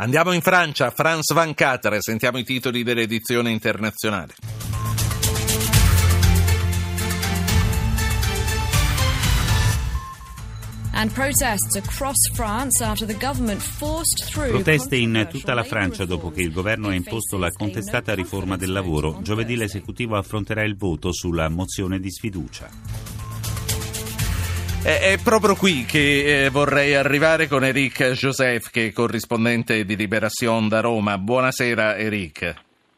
Andiamo in Francia, Franz Van Cater, sentiamo i titoli dell'edizione internazionale. Proteste in tutta la Francia dopo che il governo ha imposto la contestata riforma del lavoro. Giovedì l'esecutivo affronterà il voto sulla mozione di sfiducia. È, proprio qui che eh, vorrei arrivare con Eric Joseph, che è corrispondente di Liberation da Roma. Buonasera Eric.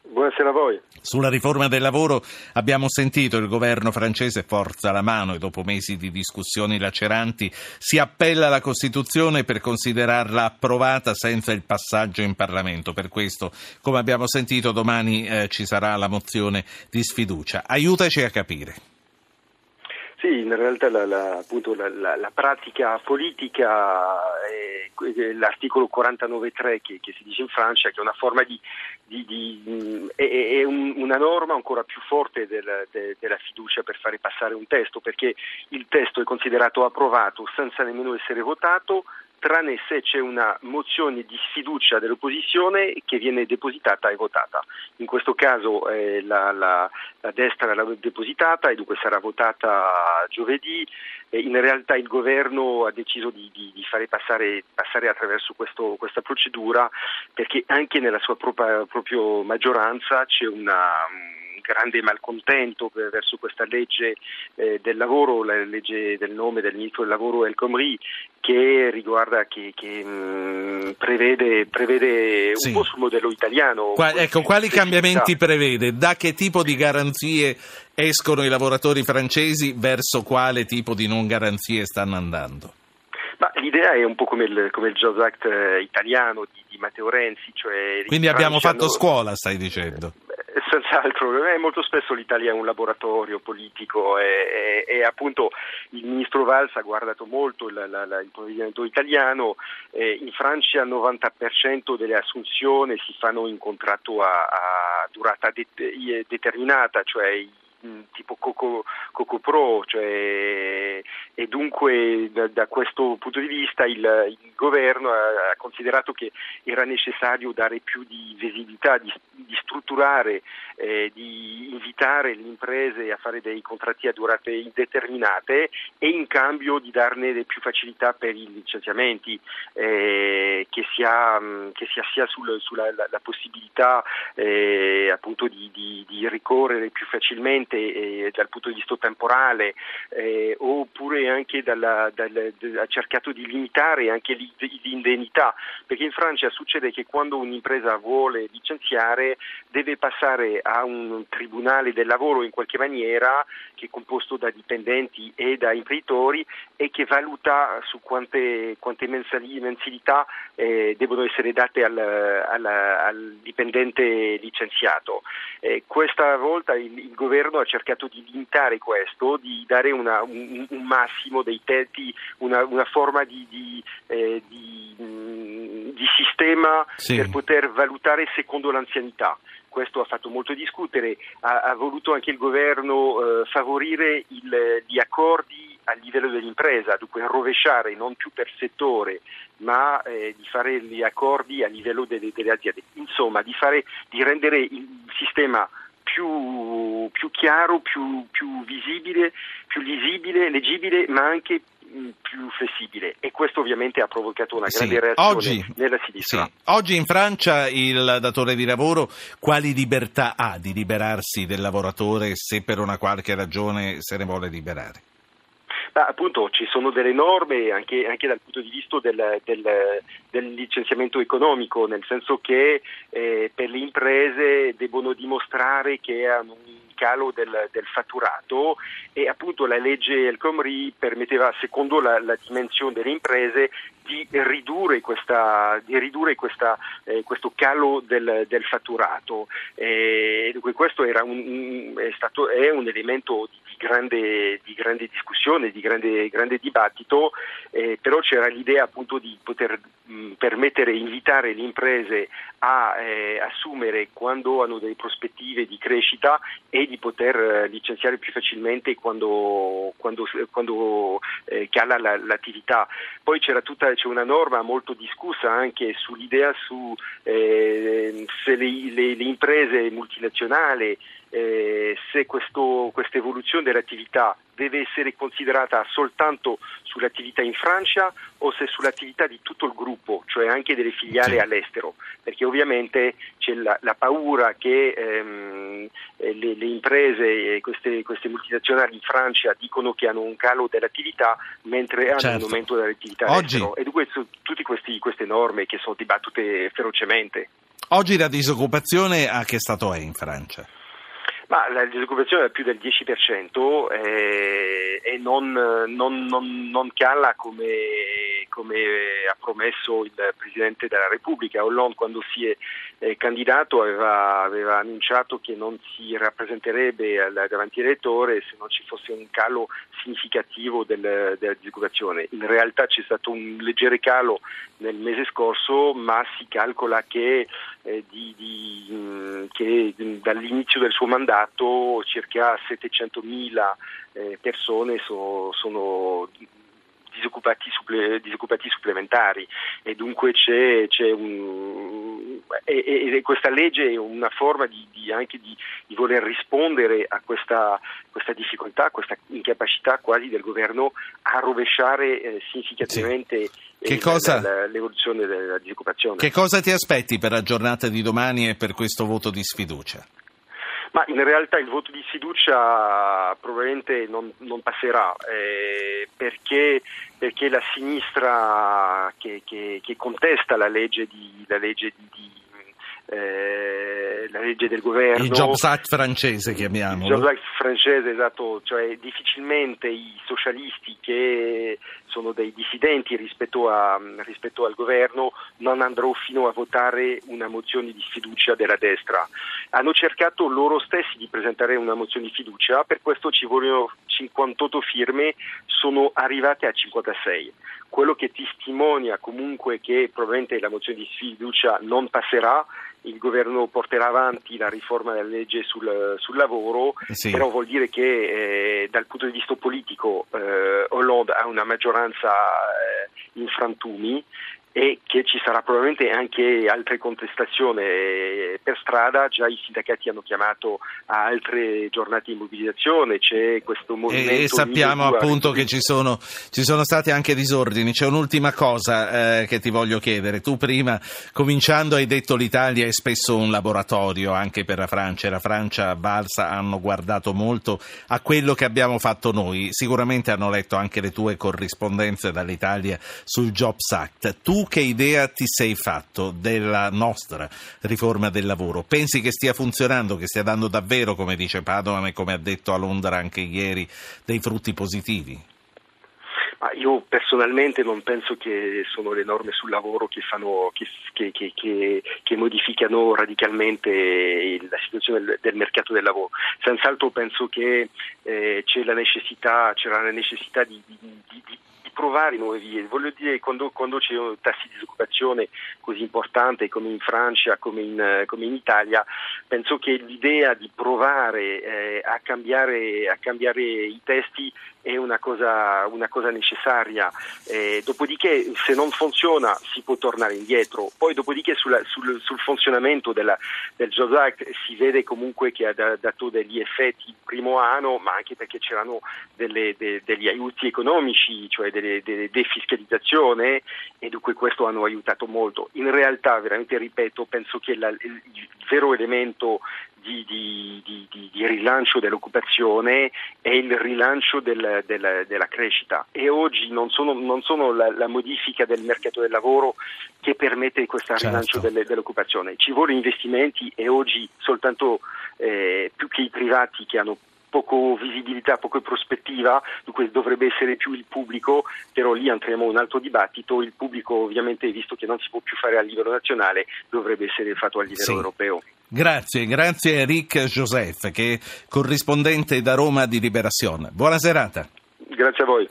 Buonasera a voi. Sulla riforma del lavoro abbiamo sentito il governo francese forza la mano e dopo mesi di discussioni laceranti si appella alla Costituzione per considerarla approvata senza il passaggio in Parlamento. Per questo, come abbiamo sentito, domani eh, ci sarà la mozione di sfiducia. Aiutaci a capire. Sì, in realtà la, la, appunto, la, la pratica politica, è, l'articolo 49.3 che, che, si dice in Francia, che è una forma di, di, di è, è un, una norma ancora più forte del, de, della fiducia per fare passare un testo, perché il testo è considerato approvato senza nemmeno essere votato, tranne se c'è una mozione di sfiducia dell'opposizione che viene depositata e votata. In questo caso eh, la, la, la, destra l'ha depositata e dunque sarà votata giovedì. In realtà il governo ha deciso di, di, di fare passare, passare attraverso questo, questa procedura perché anche nella sua propria, propria maggioranza c'è una grande malcontento verso questa legge eh, del lavoro, la legge del nome del ministro del lavoro El Khomri, che riguarda, che, che mh, mm, prevede, prevede sì. un po' sul modello italiano. Qua, ecco, quali cambiamenti prevede? Da che tipo di garanzie escono i lavoratori francesi verso quale tipo di non garanzie stanno andando? Ma l'idea è un po' come il, come il Jobs Act eh, italiano di, di, Matteo Renzi. Cioè Quindi abbiamo fatto scuola, stai dicendo? Senz'altro, eh, molto spesso l'Italia è un laboratorio politico e, e, e appunto il ministro Valls ha guardato molto il, la, la, il provvedimento italiano, eh, in Francia il 90% delle assunzioni si fanno in contratto a, a durata det- determinata, cioè i tipo Coco, Coco Pro, cioè, e dunque da, da, questo punto di vista il, il governo ha, ha, considerato che era necessario dare più di visibilità, di, di strutturare, eh, di invitare le imprese a fare dei contratti a durate indeterminate e in cambio di darne più facilità per i licenziamenti, eh, che, sia, che sia sia sul, sulla la, la possibilità eh, appunto di, di, di ricorrere più facilmente eh, dal punto di vista temporale eh, oppure anche dalla, dal, ha cercato di limitare anche l'indennità perché in Francia succede che quando un'impresa vuole licenziare deve passare a un tribunale del lavoro in qualche maniera che è composto da dipendenti e da imprenditori e che valuta su quante, quante mensilità eh, devono essere date al, al, al dipendente licenziato. Eh, questa volta il, il governo ha cercato di limitare questo, di dare una, un, un, massimo dei tetti, una, una forma di, di, eh, di, mm, di sistema sì. per poter valutare secondo l'anzianità questo ha fatto molto discutere, ha, ha voluto anche il governo eh, favorire il, gli accordi a livello dell'impresa, dunque rovesciare non più per settore, ma eh, di fare gli accordi a livello delle, delle aziende, insomma di, fare, di rendere il sistema più, più chiaro, più, più, visibile, più visibile, leggibile, ma anche mm, più flessibile e questo ovviamente ha provocato una grande sì. reazione oggi, nella sinistra. Sì. Oggi in Francia il datore di lavoro quali libertà ha di liberarsi del lavoratore se per una qualche ragione se ne vuole liberare? Ma appunto ci sono delle norme anche, anche dal punto di vista del, del, del, licenziamento economico, nel senso che eh, per le imprese devono dimostrare che hanno un calo del, del, fatturato e appunto la legge El Khomri permetteva, secondo la, la dimensione delle imprese, di ridurre, questa, di ridurre questa, eh, questo calo del, del fatturato. Eh, dunque questo un, è, stato, è un elemento di grande, di grande discussione, di grande, grande dibattito, eh, però c'era l'idea appunto di poter mh, permettere, invitare le imprese a eh, assumere quando hanno delle prospettive di crescita e di poter eh, licenziare più facilmente quando, quando, quando eh, cala la, l'attività. Poi c'era tutta, c'è una norma molto discussa anche sull'idea su eh, se le, le, le imprese multinazionali eh, se questa evoluzione dell'attività deve essere considerata soltanto sull'attività in Francia o se sull'attività di tutto il gruppo, cioè anche delle filiali all'estero, perché ovviamente c'è la, la paura che ehm, eh, le, le, imprese, queste, queste, multinazionali in Francia dicono che hanno un calo dell'attività mentre hanno certo. un aumento dell'attività Oggi... all'estero. E dunque tutte queste norme che sono dibattute ferocemente. Oggi la disoccupazione a che stato è in Francia? Ma la disoccupazione è più del 10% eh, e non, non, non, non cala come, come, ha promesso il Presidente della Repubblica. Hollande quando si è eh, candidato aveva, aveva, annunciato che non si rappresenterebbe al, davanti all'elettore se non ci fosse un calo significativo del, della disoccupazione. In realtà c'è stato un leggero calo nel mese scorso, ma si calcola che, eh, di, di, che dall'inizio del suo mandato circa 700.000 eh, persone so, sono disoccupati, supple, disoccupati, supplementari e dunque c'è, c'è un, e, e, questa legge è una forma di, di anche di, di, voler rispondere a questa, questa, difficoltà, questa incapacità quasi del governo a rovesciare eh, significativamente sì. cosa, la, l'evoluzione della disoccupazione. Che cosa ti aspetti per la giornata di domani e per questo voto di sfiducia? Ma in realtà il voto di sfiducia probabilmente non, non passerà eh, perché, perché, la sinistra che, che, che contesta la legge, di, la legge di, di eh, la legge del governo. Il Jobs Act francese chiamiamolo. Il Jobs Act francese, esatto, cioè difficilmente i socialisti che sono dei dissidenti rispetto, a, rispetto al governo non andrò fino a votare una mozione di sfiducia della destra. Hanno cercato loro stessi di presentare una mozione di fiducia, per questo ci vogliono 58 firme, sono arrivate a 56 quello che testimonia comunque che probabilmente la mozione di sfiducia non passerà il governo porterà avanti la riforma della legge sul, sul lavoro, sì. però vuol dire che eh, dal punto di vista politico eh, Hollande ha una maggioranza eh, in frantumi e che ci sarà probabilmente anche altre contestazioni per strada, già i sindacati hanno chiamato a altre giornate di mobilitazione, c'è questo movimento. E, sappiamo appunto che ci sono, ci sono, stati anche disordini. C'è un'ultima cosa eh, che ti voglio chiedere. Tu prima, cominciando, hai detto l'Italia è spesso un laboratorio anche per la Francia e la Francia Balsa hanno guardato molto a quello che abbiamo fatto noi. Sicuramente hanno letto anche le tue corrispondenze dall'Italia sul Jobs Act. Tu che idea ti sei fatto della nostra riforma del lavoro? Pensi che stia funzionando, che stia dando davvero, come dice Padovan e come ha detto a Londra anche ieri, dei frutti positivi? io personalmente non penso che sono le norme sul lavoro che, fanno, che, che, che modificano radicalmente la situazione del, del, mercato del lavoro. Senz'altro penso che eh, c'è la necessità, c'era la necessità di, di, di, di provare nuove vie. Voglio dire, quando, quando c'è un tasso di disoccupazione così importante come in Francia, come in, come in Italia, penso che l'idea di provare eh, a, cambiare, a cambiare i testi è una cosa, una cosa necessaria. Eh, dopodiché, se non funziona, si può tornare indietro. Poi, dopodiché, sulla, sul, sul, funzionamento della, del Jobs Act si vede comunque che ha dato degli effetti il primo anno, ma anche perché c'erano delle, de, degli aiuti economici, cioè delle defiscalizzazione, e dunque questo hanno aiutato molto. In realtà, veramente ripeto, penso che la, il, vero elemento di, di, di, di, rilancio dell'occupazione e il rilancio del, del, della crescita e oggi non sono, non sono la, la, modifica del mercato del lavoro che permette questo certo. rilancio delle, dell'occupazione, ci vogliono investimenti e oggi soltanto eh, più che i privati che hanno poco visibilità, poco prospettiva, dunque dovrebbe essere più il pubblico, però lì entriamo in un altro dibattito, il pubblico ovviamente visto che non si può più fare a livello nazionale dovrebbe essere fatto a livello sì. europeo. Grazie, grazie a Eric Joseph che è corrispondente da Roma di Liberazione. Buona serata. Grazie a voi.